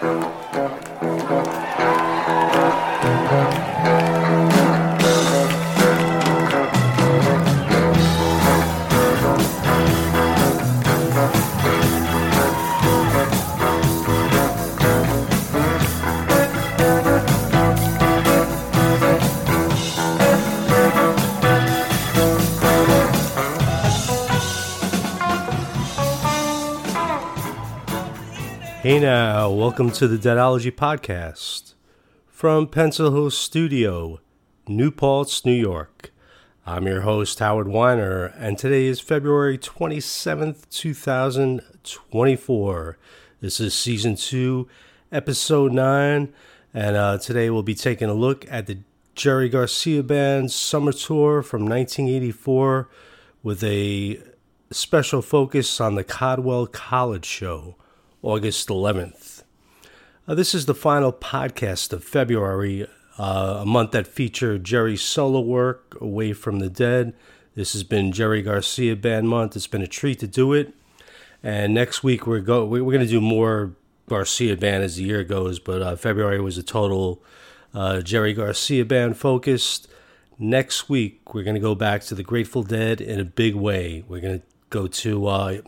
Thank you. Hey now, welcome to the Deadology Podcast from Pencil Hill Studio, New Paltz, New York. I'm your host, Howard Weiner, and today is February 27th, 2024. This is Season 2, Episode 9, and uh, today we'll be taking a look at the Jerry Garcia Band's summer tour from 1984 with a special focus on the Caldwell College Show. August 11th. Uh, this is the final podcast of February, uh, a month that featured Jerry's solo work, Away from the Dead. This has been Jerry Garcia Band Month. It's been a treat to do it. And next week we're go we're going to do more Garcia Band as the year goes, but uh, February was a total uh, Jerry Garcia Band focused. Next week we're going to go back to the Grateful Dead in a big way. We're going to go to uh,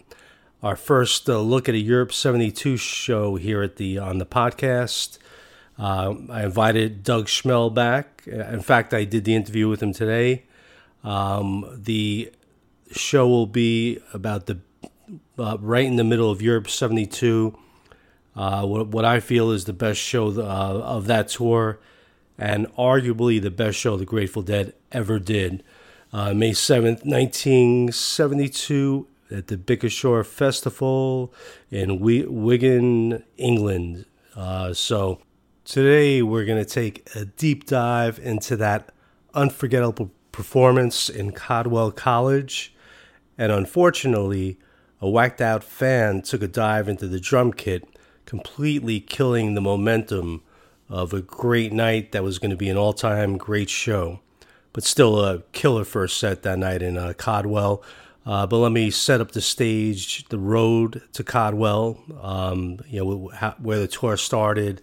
our first uh, look at a Europe 72 show here at the on the podcast. Uh, I invited Doug Schmel back. In fact, I did the interview with him today. Um, the show will be about the uh, right in the middle of Europe 72. Uh, what, what, I feel is the best show uh, of that tour, and arguably the best show the Grateful Dead ever did. Uh, May 7th, 1972, at the Bickershaw Festival in Wigan, England. Uh, so today we're going to take a deep dive into that unforgettable performance in Caldwell College. And unfortunately, a whacked out fan took a dive into the drum kit, completely killing the momentum of a great night that was going to be an all time great show. But still a killer first set that night in uh, Caldwell. Uh, but let me set up the stage, the road to Caldwell, um, you know, where the tour started,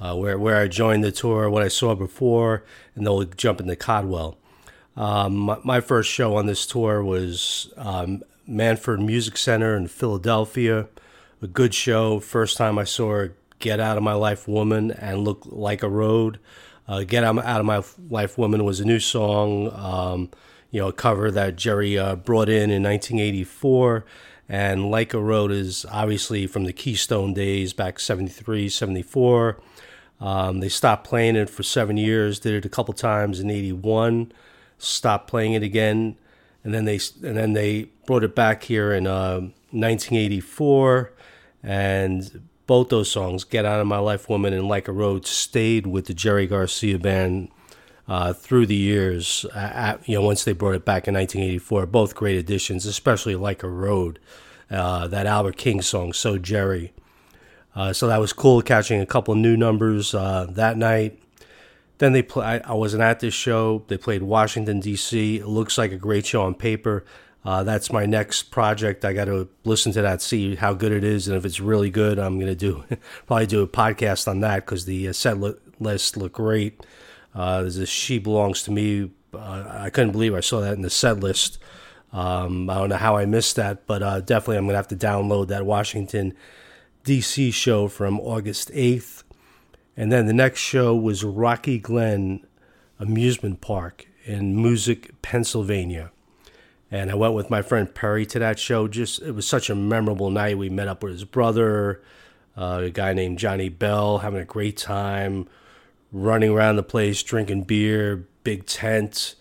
uh, where, where I joined the tour, what I saw before, and then we'll jump into Caldwell. Um, my, my, first show on this tour was um, Manford Music Center in Philadelphia. A good show. First time I saw Get Out of My Life Woman and Look Like a Road. Uh, Get Out of My Life Woman was a new song um, you know, a cover that Jerry uh, brought in in 1984. And Like a Road is obviously from the Keystone days back 73, 74. Um, they stopped playing it for seven years, did it a couple times in 81, stopped playing it again. And then they and then they brought it back here in uh, 1984, and both those songs, "Get Out of My Life, Woman" and "Like a Road," stayed with the Jerry Garcia band uh, through the years. At, you know, once they brought it back in 1984, both great additions, especially like a road. Uh, that Albert King song, "So Jerry." Uh, so that was cool, catching a couple new numbers uh, that night. Then they play. I, I, wasn't at this show. They played Washington D.C. It looks like a great show on paper. Uh, that's my next project. I got to listen to that, see how good it is, and if it's really good, I'm gonna do probably do a podcast on that because the uh, set list looked great. Uh, She Belongs to Me. Uh, I couldn't believe I saw that in the set list. Um, I don't know how I missed that, but uh, definitely I'm going to have to download that Washington, D.C. show from August 8th. And then the next show was Rocky Glen Amusement Park in Moosic, Pennsylvania. And I went with my friend Perry to that show. Just it was such a memorable night. We met up with his brother, uh, a guy named Johnny Bell, having a great time running around the place, drinking beer, big tent.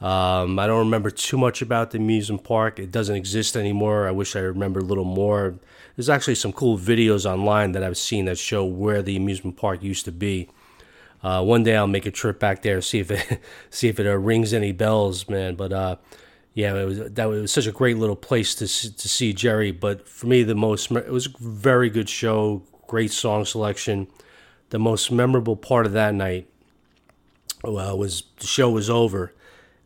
Um, I don't remember too much about the amusement park. It doesn't exist anymore. I wish I remember a little more. There's actually some cool videos online that I've seen that show where the amusement park used to be. Uh, one day I'll make a trip back there see if it see if it uh, rings any bells, man. But uh, yeah, it was that was such a great little place to to see Jerry. But for me, the most it was a very good show, great song selection the most memorable part of that night well, was the show was over,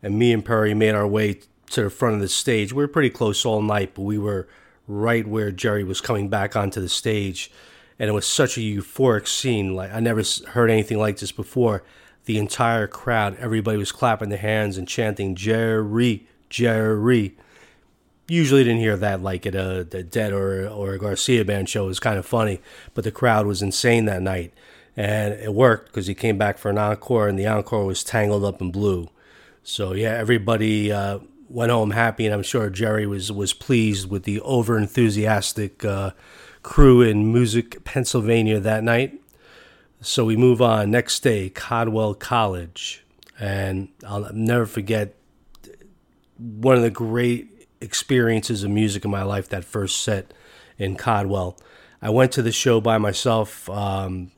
and me and Perry made our way to the front of the stage. We were pretty close all night, but we were right where Jerry was coming back onto the stage. and it was such a euphoric scene. Like I never heard anything like this before. The entire crowd, everybody was clapping their hands and chanting "Jerry, Jerry." Usually didn't hear that like at a, a Dead or or a Garcia band show. It was kind of funny, but the crowd was insane that night, and it worked because he came back for an encore, and the encore was "Tangled Up in Blue." So yeah, everybody uh, went home happy, and I'm sure Jerry was was pleased with the over enthusiastic. Uh, crew in Moosic, Pennsylvania that night. So we move on. Next day, Caldwell College. And I'll never forget one of the great experiences of music in my life that first set in Caldwell. I went to the show by myself. Um,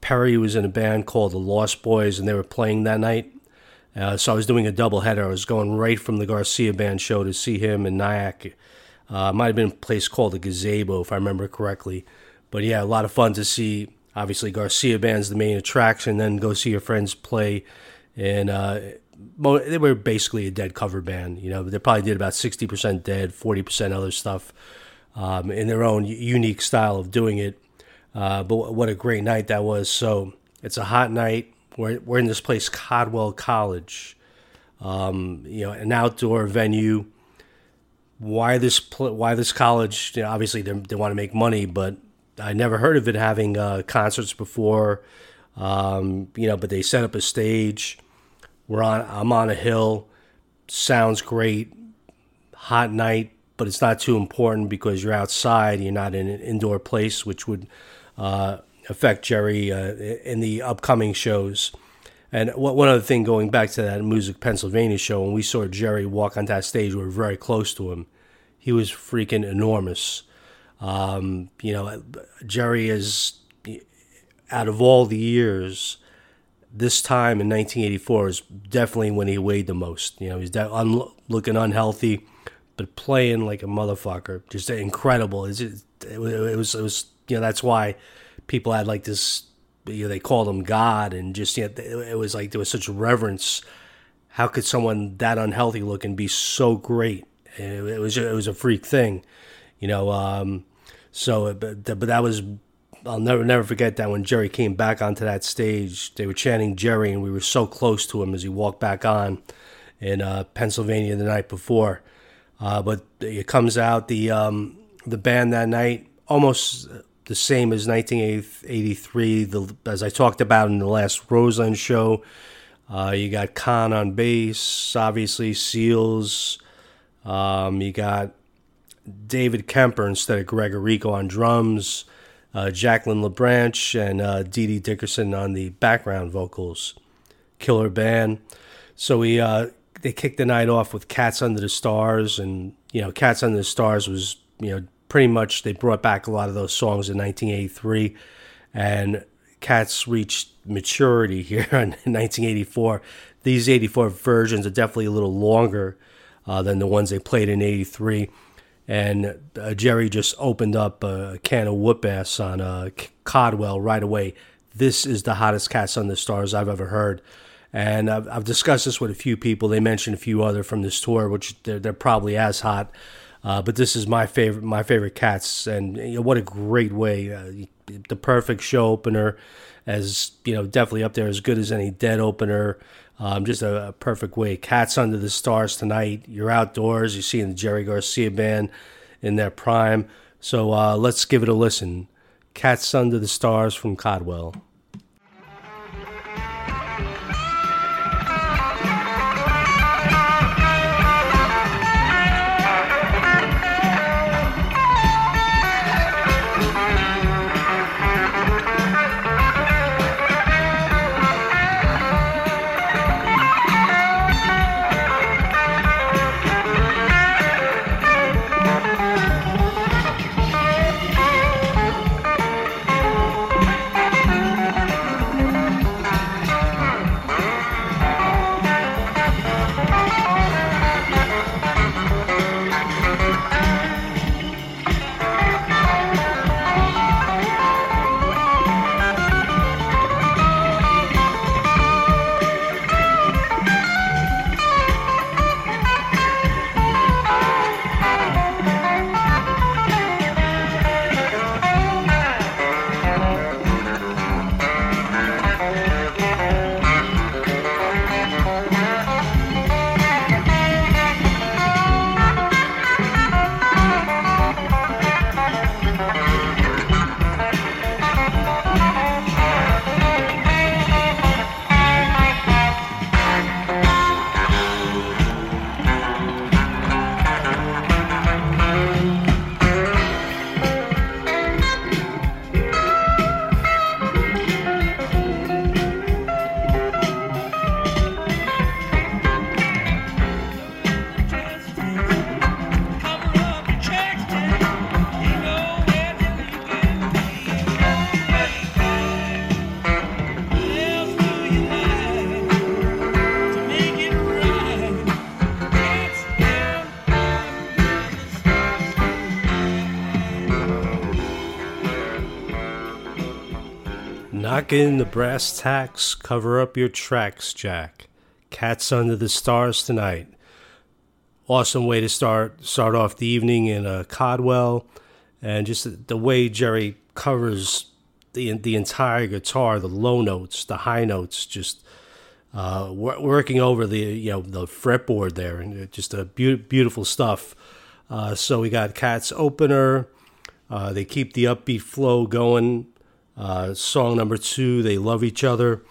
Perry was in a band called the Lost Boys, and they were playing that night. Uh, so I was doing a double header. I was going right from the Garcia band show to see him in Nyack uh, might have been a place called the Gazebo, if I remember correctly. But yeah, a lot of fun to see. Obviously, Garcia Band's the main attraction. Then go see your friends play, and uh, they were basically a dead cover band. You know, they probably did about sixty percent dead, forty percent other stuff, um, in their own unique style of doing it. Uh, but what a great night that was! So it's a hot night. We're we're in this place, Caldwell College. Um, you know, an outdoor venue why this pl- why this college? You know, obviously, they, want to make money, but I never heard of it having uh, concerts before. Um, you know, but they set up a stage. We're on. I'm on a hill. Sounds great. Hot night, but it's not too important because you're outside. You're not in an indoor place, which would affect Jerry uh, in the upcoming shows. And one other thing, going back to that Moosic Pennsylvania show, when we saw Jerry walk on that stage, we were very close to him. He was freaking enormous. Um, you know, Jerry is, out of all the years, this time in 1984 is definitely when he weighed the most. You know, he's de- un- looking unhealthy, but playing like a motherfucker. Just incredible. It, it was, it was, you know, that's why people had like this you know, they called him God, and just you know, it was like there was such reverence. How could someone that unhealthy looking be so great? It, was it was a freak thing, you know. Um, so, but, but that was I'll never never forget that when Jerry came back onto that stage, they were chanting Jerry, and we were so close to him as he walked back on in uh, Pennsylvania the night before. Uh, but it comes out the um, the band that night almost the same as 1983. The, as I talked about in the last Roseland show, uh, you got Kahn on bass, obviously Seals. Um, you got David Kemper instead of Greg Errico on drums, uh, Jaclyn LaBranch and uh, Dee Dee Dickerson on the background vocals. Killer band. So we uh, they kicked the night off with Cats Under the Stars, and you know, Cats Under the Stars was you know pretty much they brought back a lot of those songs in 1983, and Cats reached maturity here in 1984. These 84 versions are definitely a little longer uh, than the ones they played in 83. And uh, Jerry just opened up a can of whoop ass on uh, Caldwell right away. This is the hottest Cats on the Stars I've ever heard. And I've, I've discussed this with a few people. They mentioned a few other from this tour, which they're, they're probably as hot. Uh, but this is my favorite, my favorite cats, and you know, what a great way! Uh, the perfect show opener, as you know, definitely up there as good as any dead opener. Um, just a, a, perfect way. Cats under the stars tonight. You're outdoors. You're seeing the Jerry Garcia band in their prime. So uh, let's give it a listen. Cats under the stars from Caldwell. Knock in the brass tacks, cover up your tracks, Jack. Cats under the stars tonight. Awesome way to start start off the evening in a Caldwell, and just the way Jerry covers the the entire guitar, the low notes, the high notes, just uh, working over the you know the fretboard there, and just a be- beautiful stuff. Uh, so we got Cat's opener. Uh, they keep the upbeat flow going uh, song number two, They Love Each Other.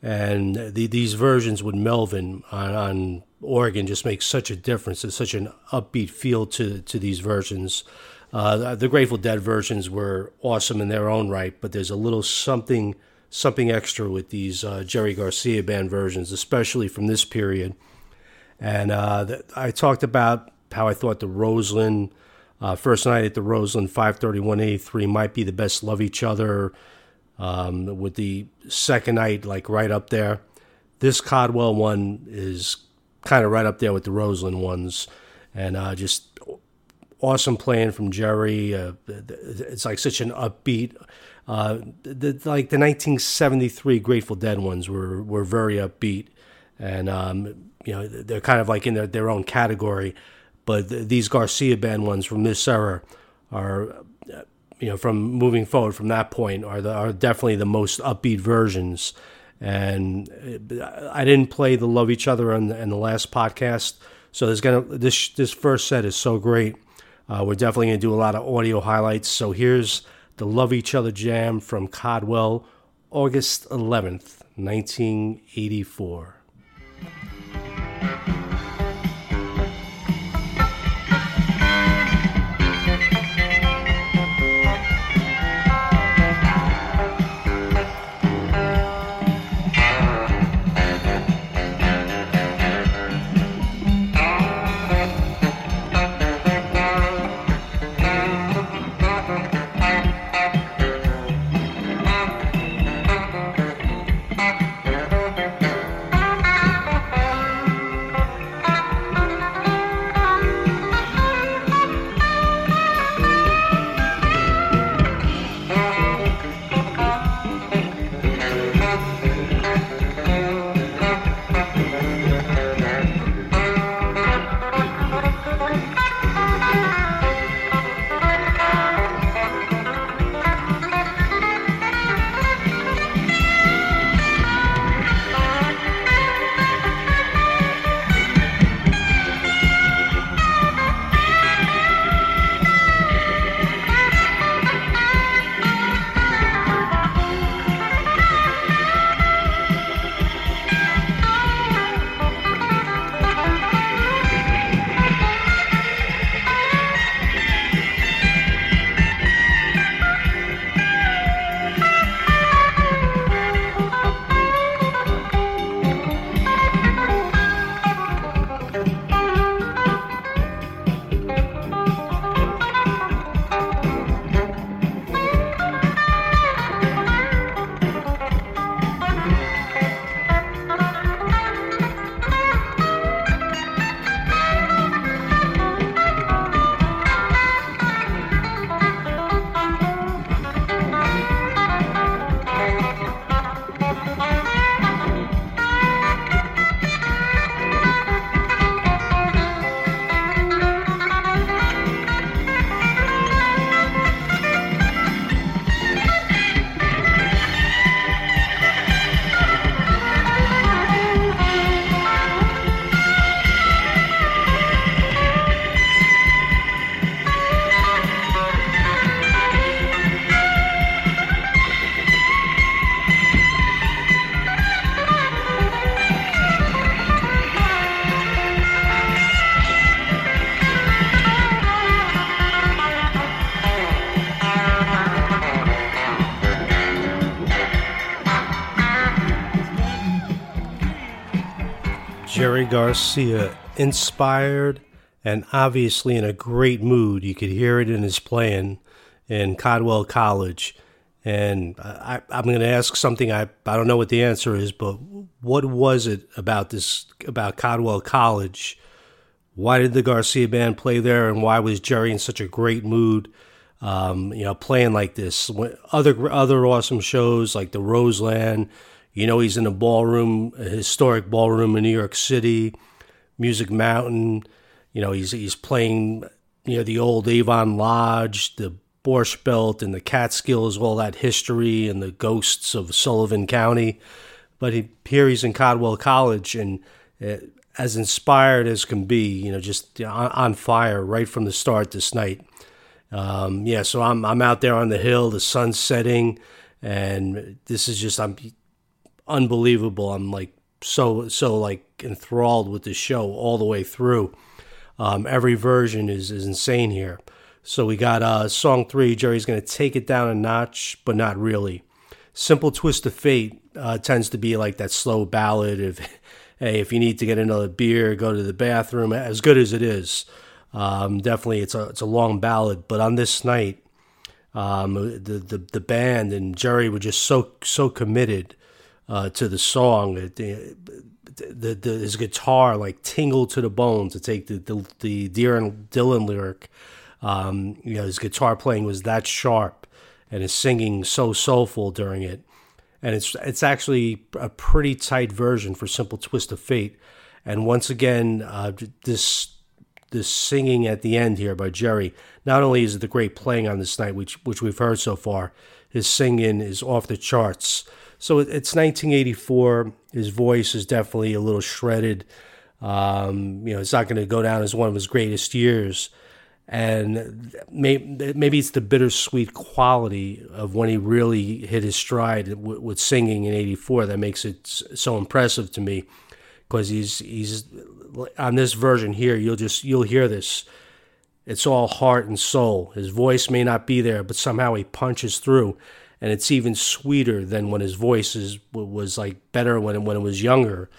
And the, these versions with Melvin on, on organ just make such a difference. It's such an upbeat feel to, to these versions. Uh, the Grateful Dead versions were awesome in their own right, but there's a little something something extra with these uh, Jerry Garcia band versions, especially from this period. And uh, I talked about how I thought the Roseland uh, First Night at the Roseland 53183 might be the best Love Each Other, um, with the second night like right up there. This Caldwell one is kind of right up there with the Roseland ones, and uh, just awesome playing from Jerry. Uh, it's like such an upbeat. Uh, the, like the 1973 Grateful Dead ones were were very upbeat, and um, you know they're kind of like in their, their own category. But th- these Garcia band ones from this era are, uh, you know, from moving forward from that point are the, are definitely the most upbeat versions. And uh, I didn't play the Love Each Other on the, the last podcast, so there's gonna this this first set is so great. Uh, we're definitely gonna do a lot of audio highlights. So here's the Love Each Other jam from Caldwell, August 11th, 1984. Garcia, inspired and obviously in a great mood. You could hear it in his playing in Caldwell College. And I, am going to ask something I, I don't know what the answer is, but what was it about this, about Caldwell College? Why did the Garcia band play there, and why was Jerry in such a great mood? um, you know, playing like this. Other other awesome shows like the Roseland. You know, he's in a ballroom, a historic ballroom in New York City, Music Mountain. You know, he's he's playing you know the old Avon Lodge, the Borscht Belt, and the Catskills, all that history and the ghosts of Sullivan County. But he, here he's in Caldwell College and. Uh, as inspired as can be, you know, just on, on fire right from the start this night. Um, yeah, so I'm I'm out there on the hill, the sun's setting, and this is just I'm unbelievable. I'm like so so like enthralled with this show all the way through. Um, every version is is insane here. So we got uh, song three. Jerry's going to take it down a notch, but not really. Simple twist of fate uh, tends to be like that slow ballad of, hey, if you need to get another beer, go to the bathroom. As good as it is. Um, definitely, it's a it's a long ballad, but on this night, um, the, the the band and Jerry were just so so committed uh, to the song. The, the, the, his guitar like tingled to the bone to take the the, the Dylan, Dylan lyric. Um, you know, his guitar playing was that sharp, and his singing so soulful during it. And it's it's actually a pretty tight version for "Simple Twist of Fate." And once again, uh, this the singing at the end here by Jerry. Not only is it the great playing on this night, which which we've heard so far, his singing is off the charts. So it's 1984. His voice is definitely a little shredded. Um, you know, it's not going to go down as one of his greatest years. And maybe, maybe it's the bittersweet quality of when he really hit his stride with singing in '84 that makes it so impressive to me because he's he's on this version here. You'll just you'll hear this. It's all heart and soul. His voice may not be there, but somehow he punches through, and it's even sweeter than when his voice is was like better when when it was younger.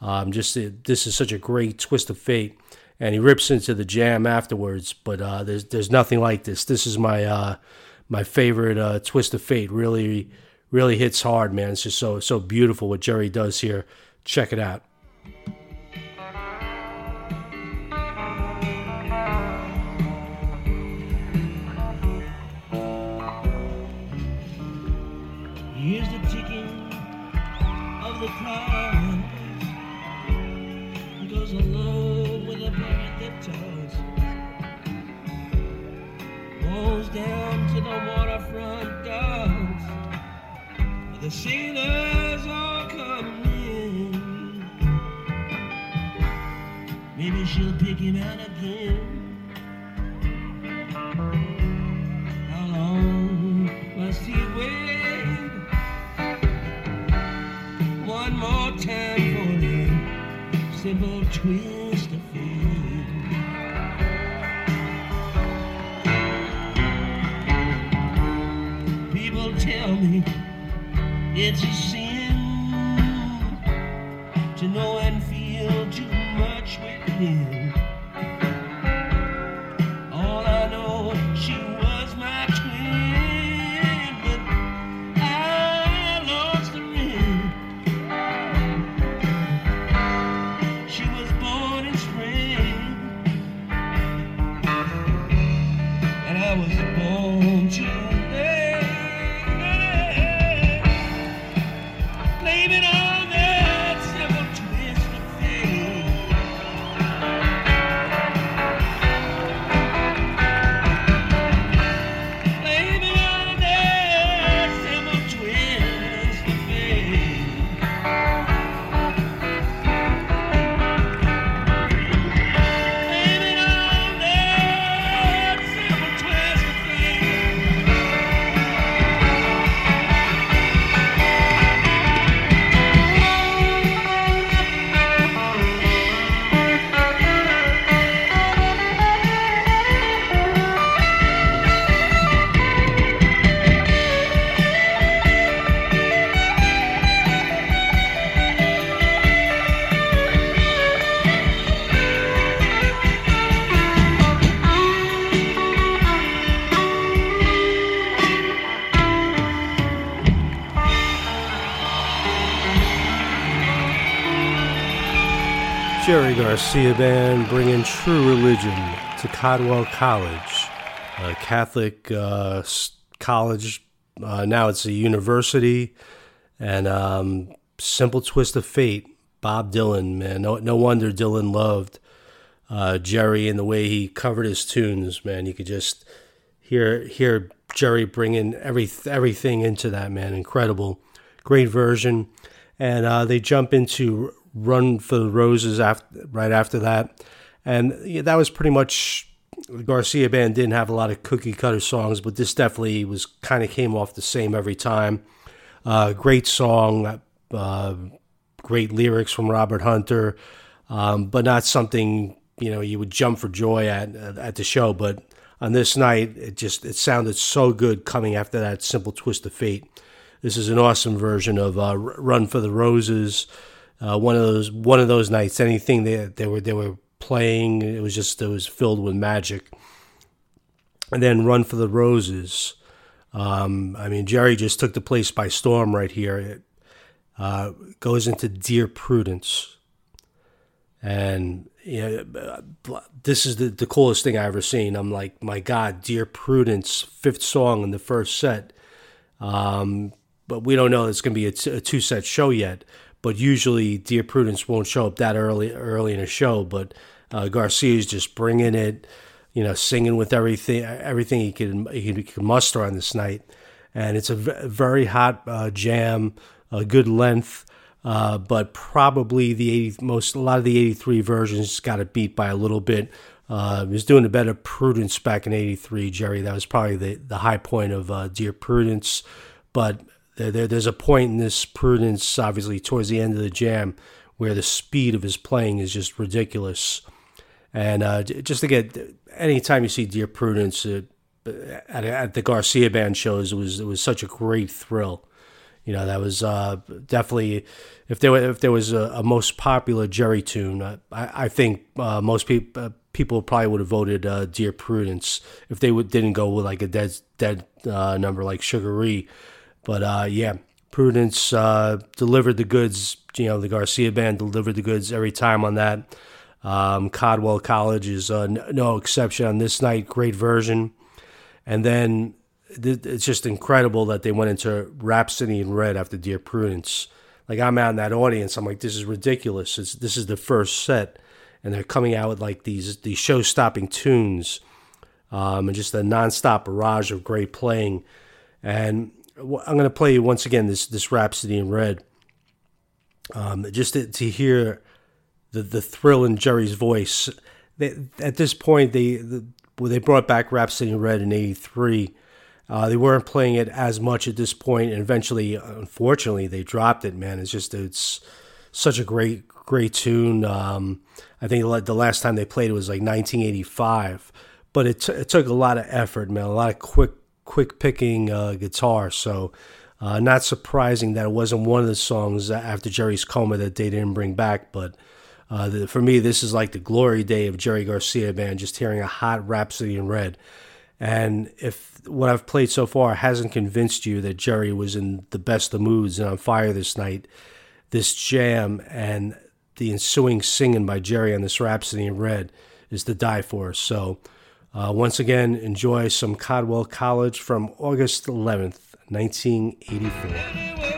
Um, just this is such a great twist of fate, and he rips into the jam afterwards. But uh, there's there's nothing like this. This is my uh, my favorite uh, twist of fate. Really really hits hard, man. It's just so so beautiful what Jerry does here. Check it out. The sailors are coming in. Maybe she'll pick him out again. How long must he wait? One more time for the simple twist it's Garcia Band bringing true religion to Caldwell College a Catholic uh, college. Uh, now it's a university, and um, simple twist of fate. Bob Dylan, man, no, no wonder Dylan loved uh, Jerry and the way he covered his tunes. Man, you could just hear hear Jerry bringing every everything into that. Man, incredible, great version. And uh, they jump into "Run for the Roses" after right after that, and yeah, that was pretty much the Garcia band didn't have a lot of cookie cutter songs, but this definitely was kind of came off the same every time. Uh, great song, uh, great lyrics from Robert Hunter, um, but not something you know you would jump for joy at at the show. But on this night, it just it sounded so good coming after that simple twist of fate. This is an awesome version of uh, "Run for the Roses." Uh, one of those one of those nights. Anything they they were they were playing, it was just it was filled with magic. And then "Run for the Roses." Um, I mean, Jerry just took the place by storm right here. It uh, goes into "Dear Prudence," and you know, this is the, the coolest thing I ever seen. I'm like, my God, "Dear Prudence," fifth song in the first set. Um, but we don't know it's going to be a, t- a two set show yet. But usually, Dear Prudence won't show up that early early in a show. But uh, Garcia's just bringing it, you know, singing with everything everything he can he can muster on this night, and it's a v- very hot uh, jam, a good length. Uh, but probably the 80, most a lot of the 83 versions got it beat by a little bit. Uh, was doing a better Prudence back in 83, Jerry. That was probably the, the high point of uh, Dear Prudence. But there, there, there's a point in this Prudence, obviously, towards the end of the jam, where the speed of his playing is just ridiculous. And uh, just to get, anytime you see Dear Prudence uh, at, at the Garcia Band shows, it was, it was such a great thrill. You know, that was uh, definitely if there were, if there was a, a most popular Jerry tune, uh, I, I think uh, most people uh, people probably would have voted "Dear Prudence" if they would, didn't go with like a dead dead number like "Sugaree." But uh, yeah, Prudence uh, delivered the goods. You know, the Garcia band delivered the goods every time on that. Um, Caldwell College is uh, no exception on this night. Great version, and then th- it's just incredible that they went into Rhapsody in Red after Dear Prudence. Like I'm out in that audience, I'm like, this is ridiculous. It's, this is the first set, and they're coming out with like these these show stopping tunes, um, and just a nonstop barrage of great playing. And I'm gonna play you once again this this Rhapsody in Red, um, just to, to hear the the thrill in Jerry's voice. They, at this point, they the, when they brought back Rhapsody in Red in '83. Uh, they weren't playing it as much at this point, and eventually, unfortunately, they dropped it. Man, it's just it's such a great great tune. Um, I think the last time they played it was like 1985, but it, t- it took a lot of effort, man, a lot of quick quick picking uh, guitar. So, uh, not surprising that it wasn't one of the songs after Jerry's coma that they didn't bring back. But uh, the, for me, this is like the glory day of Jerry Garcia band, just hearing a hot Rhapsody in Red. And if what I've played so far hasn't convinced you that Jerry was in the best of moods and on fire this night, this jam and the ensuing singing by Jerry on this Rhapsody in Red is to die for. So, uh, once again, enjoy some Caldwell College from August 11th, 1984.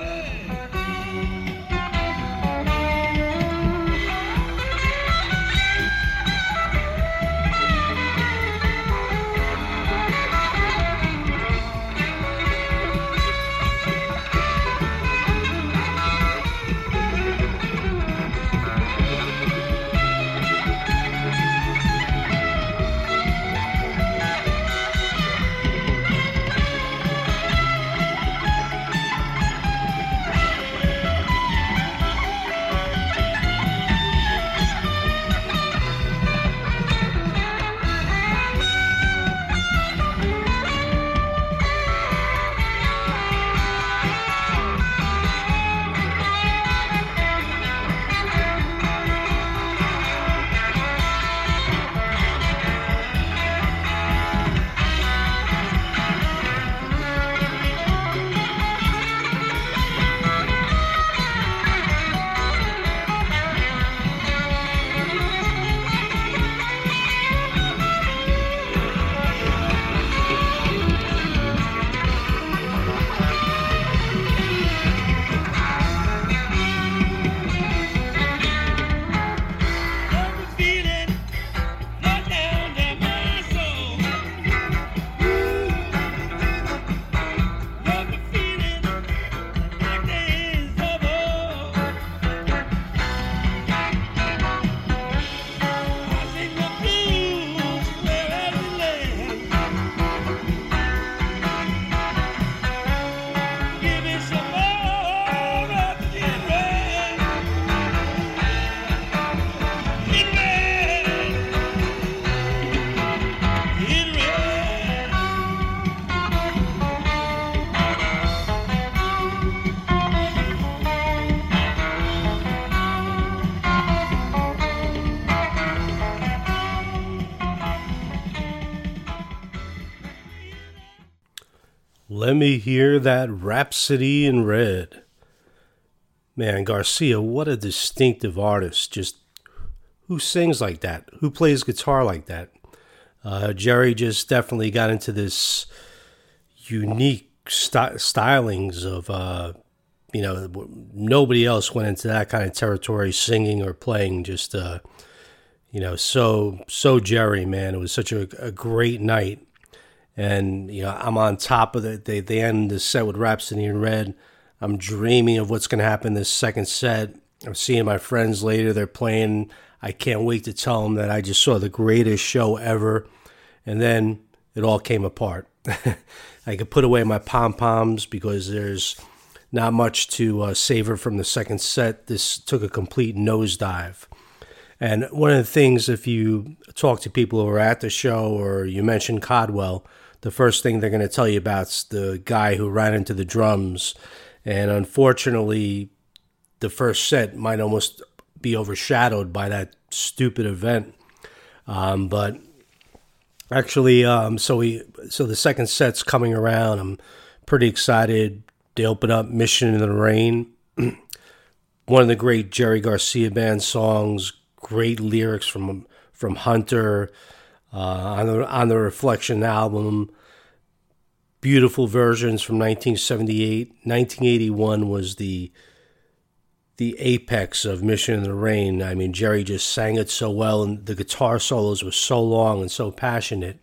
Let me hear that Rhapsody in Red. Man, Garcia, what a distinctive artist. Just who sings like that? Who plays guitar like that? Uh, Jerry just definitely got into this unique sty- stylings of, uh, you know, nobody else went into that kind of territory singing or playing. Just, uh, you know, so, so Jerry, man. It was such a, a great night and you know I'm on top of it. They they end the set with Rhapsody in Red. I'm dreaming of what's going to happen this second set. I'm seeing my friends later. They're playing. I can't wait to tell them that I just saw the greatest show ever. And then it all came apart. I could put away my pom poms because there's not much to uh, savor from the second set. This took a complete nosedive. And one of the things, if you talk to people who are at the show or you mention Caldwell, the first thing they're going to tell you about's the guy who ran into the drums. And unfortunately, the first set might almost be overshadowed by that stupid event. Um, but actually, um, so we so the second set's coming around. I'm pretty excited. They open up "Mission in the Rain," one of the great Jerry Garcia band songs. Great lyrics from from Hunter uh, on the on the Reflection album. Beautiful versions from 1978. 1981 was the the apex of Mission in the Rain. I mean, Jerry just sang it so well, and the guitar solos were so long and so passionate.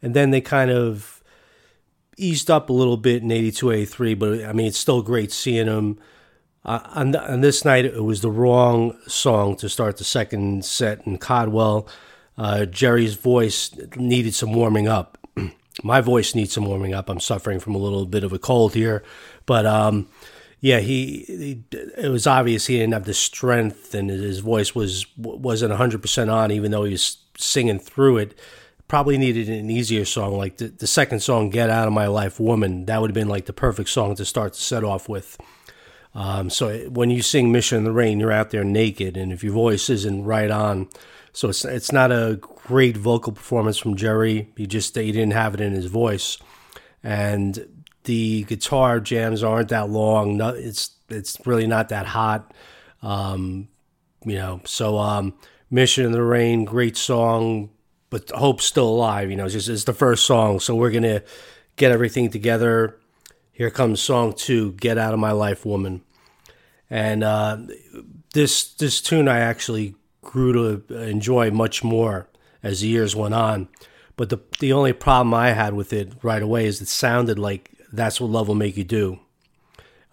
And then they kind of eased up a little bit in 82, 83, but I mean, it's still great seeing them. Uh, on, on this night, it was the wrong song to start the second set in Caldwell. Uh, Jerry's voice needed some warming up. My voice needs some warming up. I'm suffering from a little bit of a cold here, but um, yeah, he, he, it was obvious he didn't have the strength, and his voice was wasn't 100 percent on, even though he was singing through it. Probably needed an easier song, like the, the second song, "Get Out of My Life, Woman." That would have been like the perfect song to start to set off with. Um, so when you sing "Mission in the Rain," you're out there naked, and if your voice isn't right on, so it's it's not a great vocal performance from Jerry. He just he didn't have it in his voice, and the guitar jams aren't that long. No, it's it's really not that hot. Um, you know, so um, Mission in the Rain, great song, but Hope's still alive. You know, it's just it's the first song, so we're gonna get everything together. Here comes song two, "Get Out of My Life, Woman," and uh, this this tune I actually grew to enjoy much more as the years went on. But the the only problem I had with it right away is it sounded like that's what love will make you do.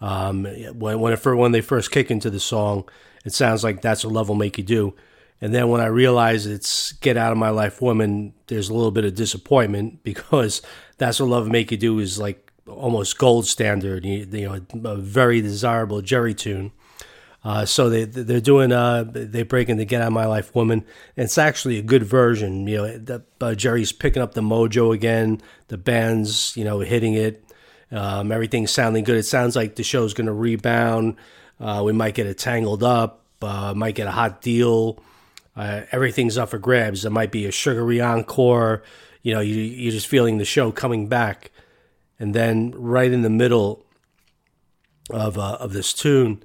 Um, when when, it, when they first kick into the song, it sounds like that's what love will make you do. And then when I realize it's "Get Out of My Life, Woman," there's a little bit of disappointment because "That's What Love Will Make You Do" is like almost gold standard. You, you know, a very desirable Jerry tune. Uh, so they they're doing uh they break into "Get Out of My Life, Woman." And it's actually a good version. You know, the, uh, Jerry's picking up the mojo again. The band's you know hitting it. Um, everything's sounding good. It sounds like the show's going to rebound. Uh, we might get it tangled up. Uh, might get a hot deal. Uh, everything's up for grabs. It might be a sugary encore. You know, you, you're just feeling the show coming back. And then right in the middle of of this tune,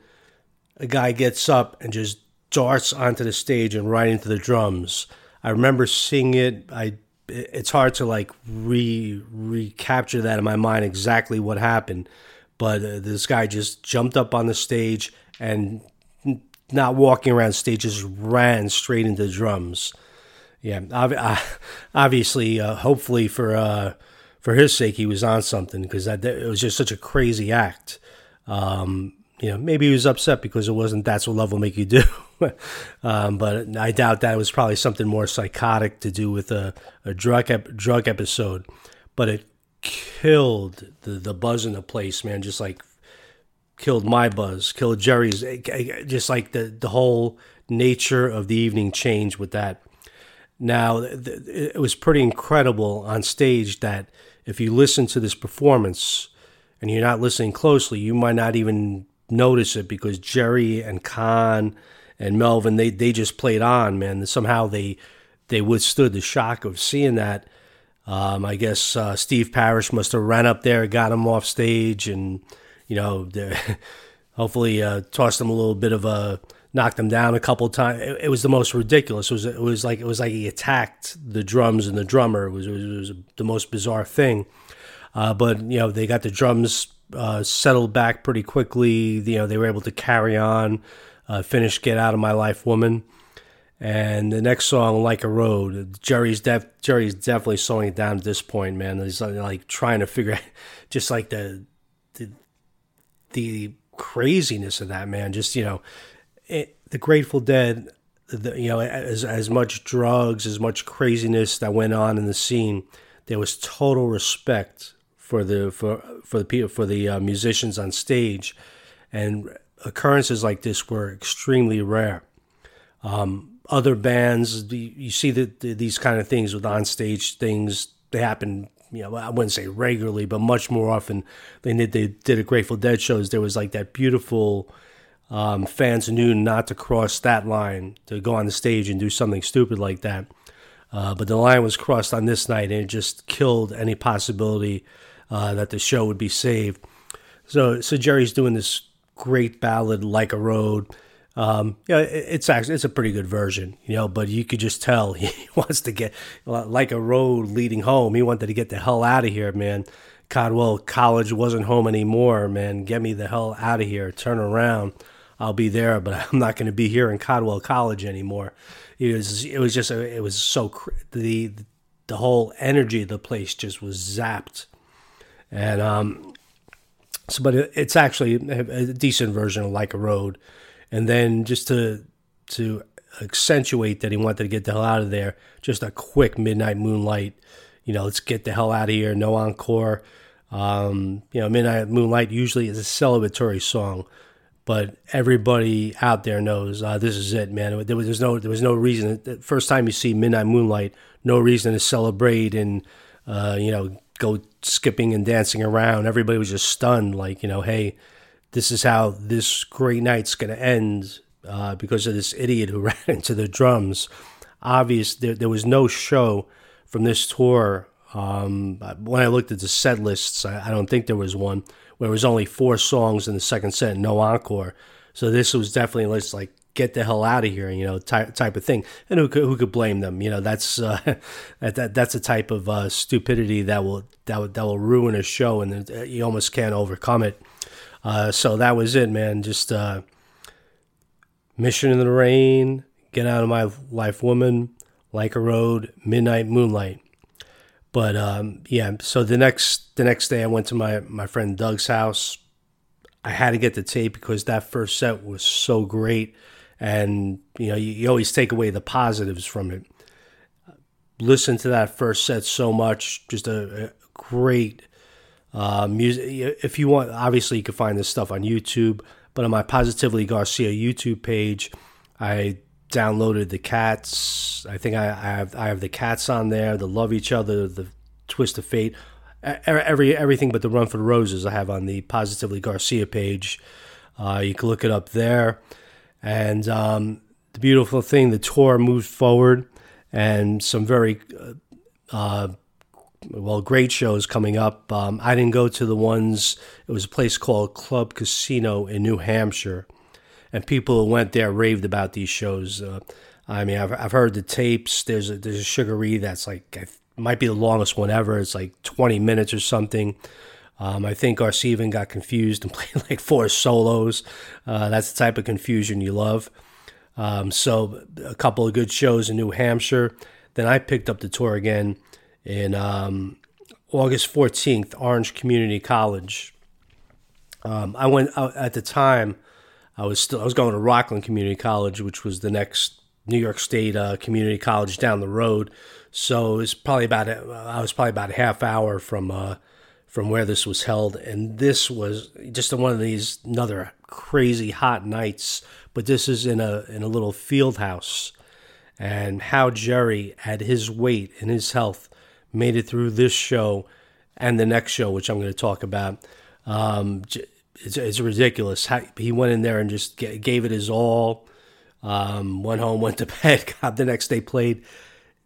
a guy gets up and just darts onto the stage and right into the drums. I remember seeing it. I it's hard to like re recapture that in my mind exactly what happened but uh, this guy just jumped up on the stage and not walking around stage just ran straight into the drums yeah obviously uh, hopefully for uh, for his sake he was on something because that it was just such a crazy act um, you know, maybe he was upset because it wasn't that's what love will make you do. um, but I doubt that it was probably something more psychotic to do with a, a drug ep- drug episode. But it killed the, the buzz in the place, man. Just like killed my buzz, killed Jerry's. Eh, eh, eh, just like the, the whole nature of the evening changed with that. Now, it was pretty incredible on stage that if you listen to this performance and you're not listening closely, you might not even notice it because Jerry and Kahn and Melvin they they just played on, man. Somehow they they withstood the shock of seeing that. Um, I guess uh, Steve Parish must have ran up there, got him off stage, and you know, hopefully uh, tossed him a little bit of a knocked him down a couple times. It, it, was the most ridiculous. It was it was like it was like he attacked the drums and the drummer. It was it was, it was the most bizarre thing. Uh, but you know, they got the drums uh, settled back pretty quickly. You know, they were able to carry on, uh, finish "Get Out of My Life, Woman." And the next song, "Like a Road," Jerry's def- Jerry's definitely slowing it down at this point, man. He's like trying to figure out, just like the the the craziness of that man. Just you know, it, the Grateful Dead. The, you know, as as much drugs, as much craziness that went on in the scene, there was total respect for the for for the people for the uh, musicians on stage, and occurrences like this were extremely rare. Um, other bands, you see that these kind of things with onstage things, they happen. You know, I wouldn't say regularly, but much more often they, they did at Grateful Dead shows. There was like that beautiful um, fans knew not to cross that line to go on the stage and do something stupid like that. Uh, but the line was crossed on this night, and it just killed any possibility uh, that the show would be saved. So, so Jerry's doing this great ballad, "Like a Road." Um, yeah, it's actually it's a pretty good version, you know. But you could just tell he wants to get like a road leading home. He wanted to get the hell out of here, man. Caldwell College wasn't home anymore, man. Get me the hell out of here. Turn around. I'll be there, but I'm not going to be here in Caldwell College anymore. It was it was just it was so the the whole energy of the place just was zapped and um, so but it, it's actually a, decent version of like a road, and then just to to accentuate that he wanted to get the hell out of there, just a quick midnight moonlight. You know, let's get the hell out of here. No encore. Um, you know, midnight moonlight usually is a celebratory song, but everybody out there knows uh, this is it, man. There was, there was no there was no reason. The first time you see midnight moonlight, no reason to celebrate and uh, you know go skipping and dancing around. Everybody was just stunned, like, you know, hey, this is how this great night's going to end uh, because of this idiot who ran into the drums. Obvious, there, there was no show from this tour. Um, when I looked at the set lists, I, I don't think there was one where it was only four songs in the second set, no encore. So this was definitely like get the hell out of here, you know, type type of thing. And who could, who could blame them? You know, that's uh, that, that that's a type of uh, stupidity that will that will, that will ruin a show, and you almost can't overcome it. Uh, so that was it, man. Just uh, mission in the rain, get out of my life, woman, like a road, midnight moonlight. But um, yeah, so the next the next day, I went to my my friend Doug's house. I had to get the tape because that first set was so great and you know you, you always take away the positives from it. Listen to that first set so much, just a, a great uh, music. If you want, obviously you can find this stuff on YouTube, but on my Positively Garcia YouTube page, I downloaded the cats. I think I, I have I have the cats on there. The love each other, the twist of fate, every everything but the run for the roses. I have on the Positively Garcia page. Uh, you can look it up there. And um, the beautiful thing, the tour moved forward, and some very uh, uh, well, great shows coming up. Um, I didn't go to the ones. It was a place called Club Casino in New Hampshire, and people who went there raved about these shows. Uh, I mean, I've, I've heard the tapes. There's a, there's a Sugaree that's like might be the longest one ever. It's like 20 minutes or something. Um, I think Garcia got confused and played like four solos. Uh, that's the type of confusion you love. Um, so a couple of good shows in New Hampshire. Then I picked up the tour again in um, August 14th, Orange Community College. Um, I went out at the time. I was still I was going to Rockland Community College, which was the next New York State uh, community college down the road. So it was probably about I was probably about a half hour from uh, from where this was held. And this was just one of these another crazy hot nights. But this is in a in a little field house, and how Jerry, at his weight and his health, made it through this show and the next show, which I'm going to talk about. Um, it's, it's ridiculous. He went in there and just gave it his all. Um, went home, went to bed. Got the next day played.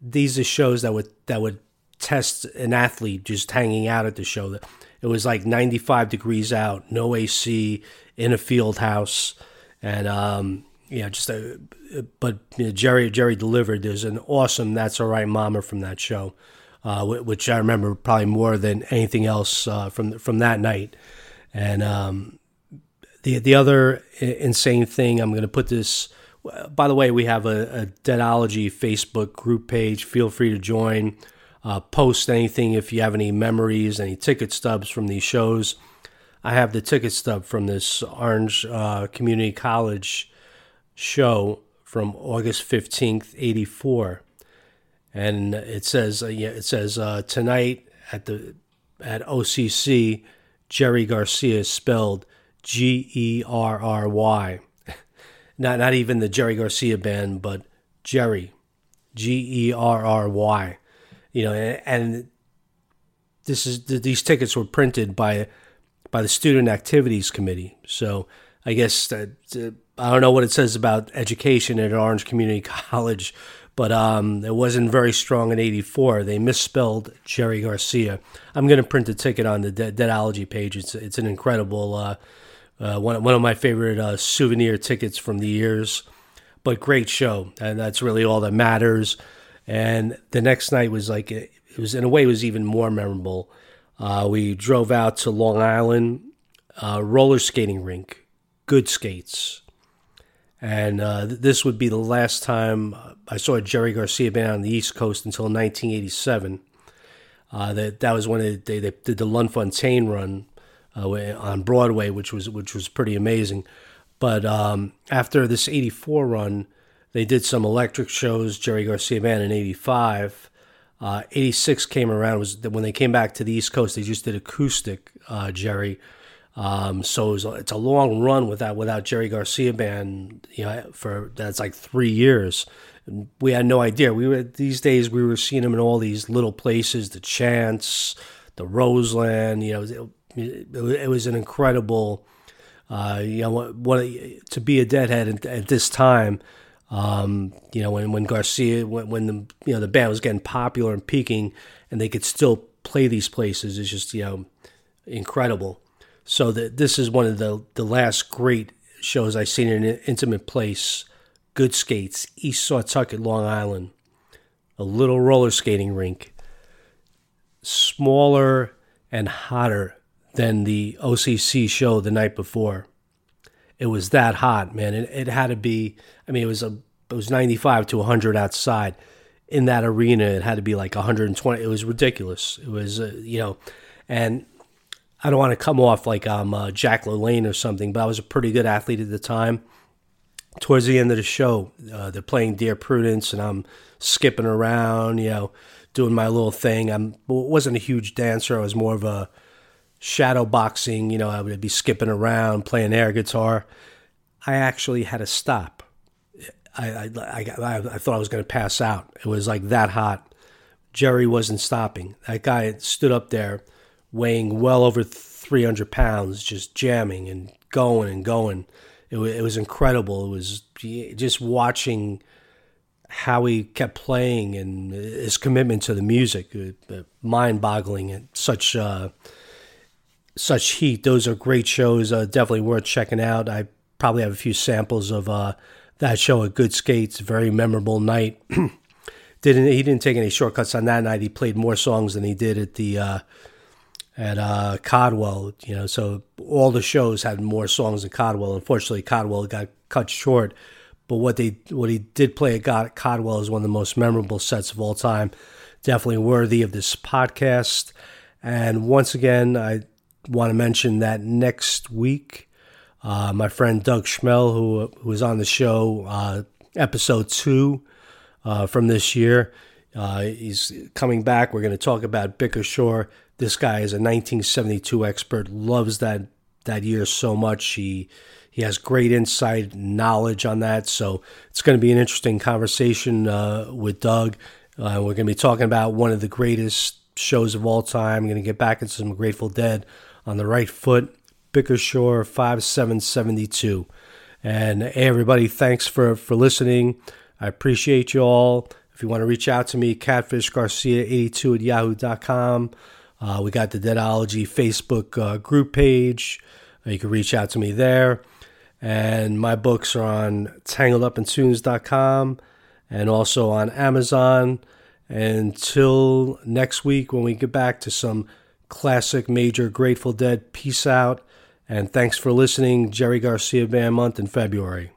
These are shows that would that would test an athlete just hanging out at the show. It was like 95 degrees out, no AC, in a field house, and um, yeah, just a. But you know, Jerry Jerry delivered. There's an awesome "That's All Right, Mama" from that show, uh, which I remember probably more than anything else uh, from from that night. And um, the the other insane thing, I'm going to put this. By the way, we have a, a Deadology Facebook group page. Feel free to join. Uh, post anything if you have any memories, any ticket stubs from these shows. I have the ticket stub from this Orange uh, Community College show from August 15th, 84. And it says, uh, yeah, it says uh, tonight at the at OCC, Jerry Garcia is spelled G E R R Y. Not not even the Jerry Garcia band, but Jerry, G E R R Y you know, and this is these tickets were printed by by the student activities committee. So I guess that uh, I don't know what it says about education at Orange Community College, but um, it wasn't very strong in '84. They misspelled Jerry Garcia. I'm going to print a ticket on the De- Deadology page. It's it's an incredible uh, uh, one one of my favorite uh, souvenir tickets from the years. But great show, and that's really all that matters. And the next night was like it was in a way it was even more memorable. Uh, we drove out to Long Island, uh, roller skating rink, good skates, and uh, this would be the last time I saw a Jerry Garcia band on the East Coast until 1987. Uh, that that was when they, they, they did the Lunt-Fontanne run uh, on Broadway, which was which was pretty amazing. But um, after this '84 run, they did some electric shows, Jerry Garcia Band in '85. Uh, 86 came around was when they came back to the East Coast. They just did acoustic uh, Jerry. Um, so it was, it's a long run without without Jerry Garcia band. You know, for that's like three years. We had no idea. We were these days we were seeing them in all these little places, the Chance, the Roseland. You know, it, it, was an incredible. Uh, you know, what, what to be a deadhead at, at this time um, you know, when, when Garcia, when, when the you know the band was getting popular and peaking, and they could still play these places is just you know incredible. So that this is one of the the last great shows I've seen in an intimate place. Good skates, East Setauket, Long Island, a little roller skating rink, smaller and hotter than the OCC show the night before it was that hot, man. It, it had to be. I mean, it was a it was 95 to 100 outside. In that arena, it had to be like 120. It was ridiculous. It was, uh, you know, and I don't want to come off like I'm uh, Jack LaLanne or something, but I was a pretty good athlete at the time. Towards the end of the show, uh, they're playing Dear Prudence, and I'm skipping around, you know, doing my little thing. I wasn't a huge dancer. I was more of a shadow boxing, you know, I would be skipping around, playing air guitar. I actually had to stop. I, I, I, I thought I was going to pass out. It was like that hot. Jerry wasn't stopping. That guy stood up there weighing well over 300 pounds, just jamming and going and going. It, it was incredible. It was just watching how he kept playing and his commitment to the music, uh, mind boggling at such. Uh, such heat. Those are great shows. Uh, definitely worth checking out. I probably have a few samples of uh, that show at Good Skates. Very memorable night. didn't he didn't take any shortcuts on that night. He played more songs than he did at the uh, at uh, Caldwell. You know, so all the shows had more songs than Caldwell. Unfortunately, Caldwell got cut short. But what they what he did play at Caldwell is one of the most memorable sets of all time. Definitely worthy of this podcast. And once again, I want to mention that next week, uh, my friend Doug Schmel, who, who was on the show, uh, episode two uh, from this year, uh, he's coming back. We're going to talk about Bickershaw. This guy is a 1972 expert, loves that that year so much. He he has great insight, knowledge on that. So it's going to be an interesting conversation uh, with Doug. Uh, we're going to be talking about one of the greatest shows of all time. I'm going to get back into some Grateful Dead on the right foot, Bickershaw 5772. And hey, everybody, thanks for, for listening. I appreciate you all. If you want to reach out to me, catfishgarcia82 at yahoo.com. Uh, we got the Deadology Facebook uh, group page. Uh, you can reach out to me there. And my books are on tangledupintunes.com and also on Amazon. Until next week, when we get back to some classic major Grateful Dead, peace out. And thanks for listening. Jerry Garcia Band Month in February.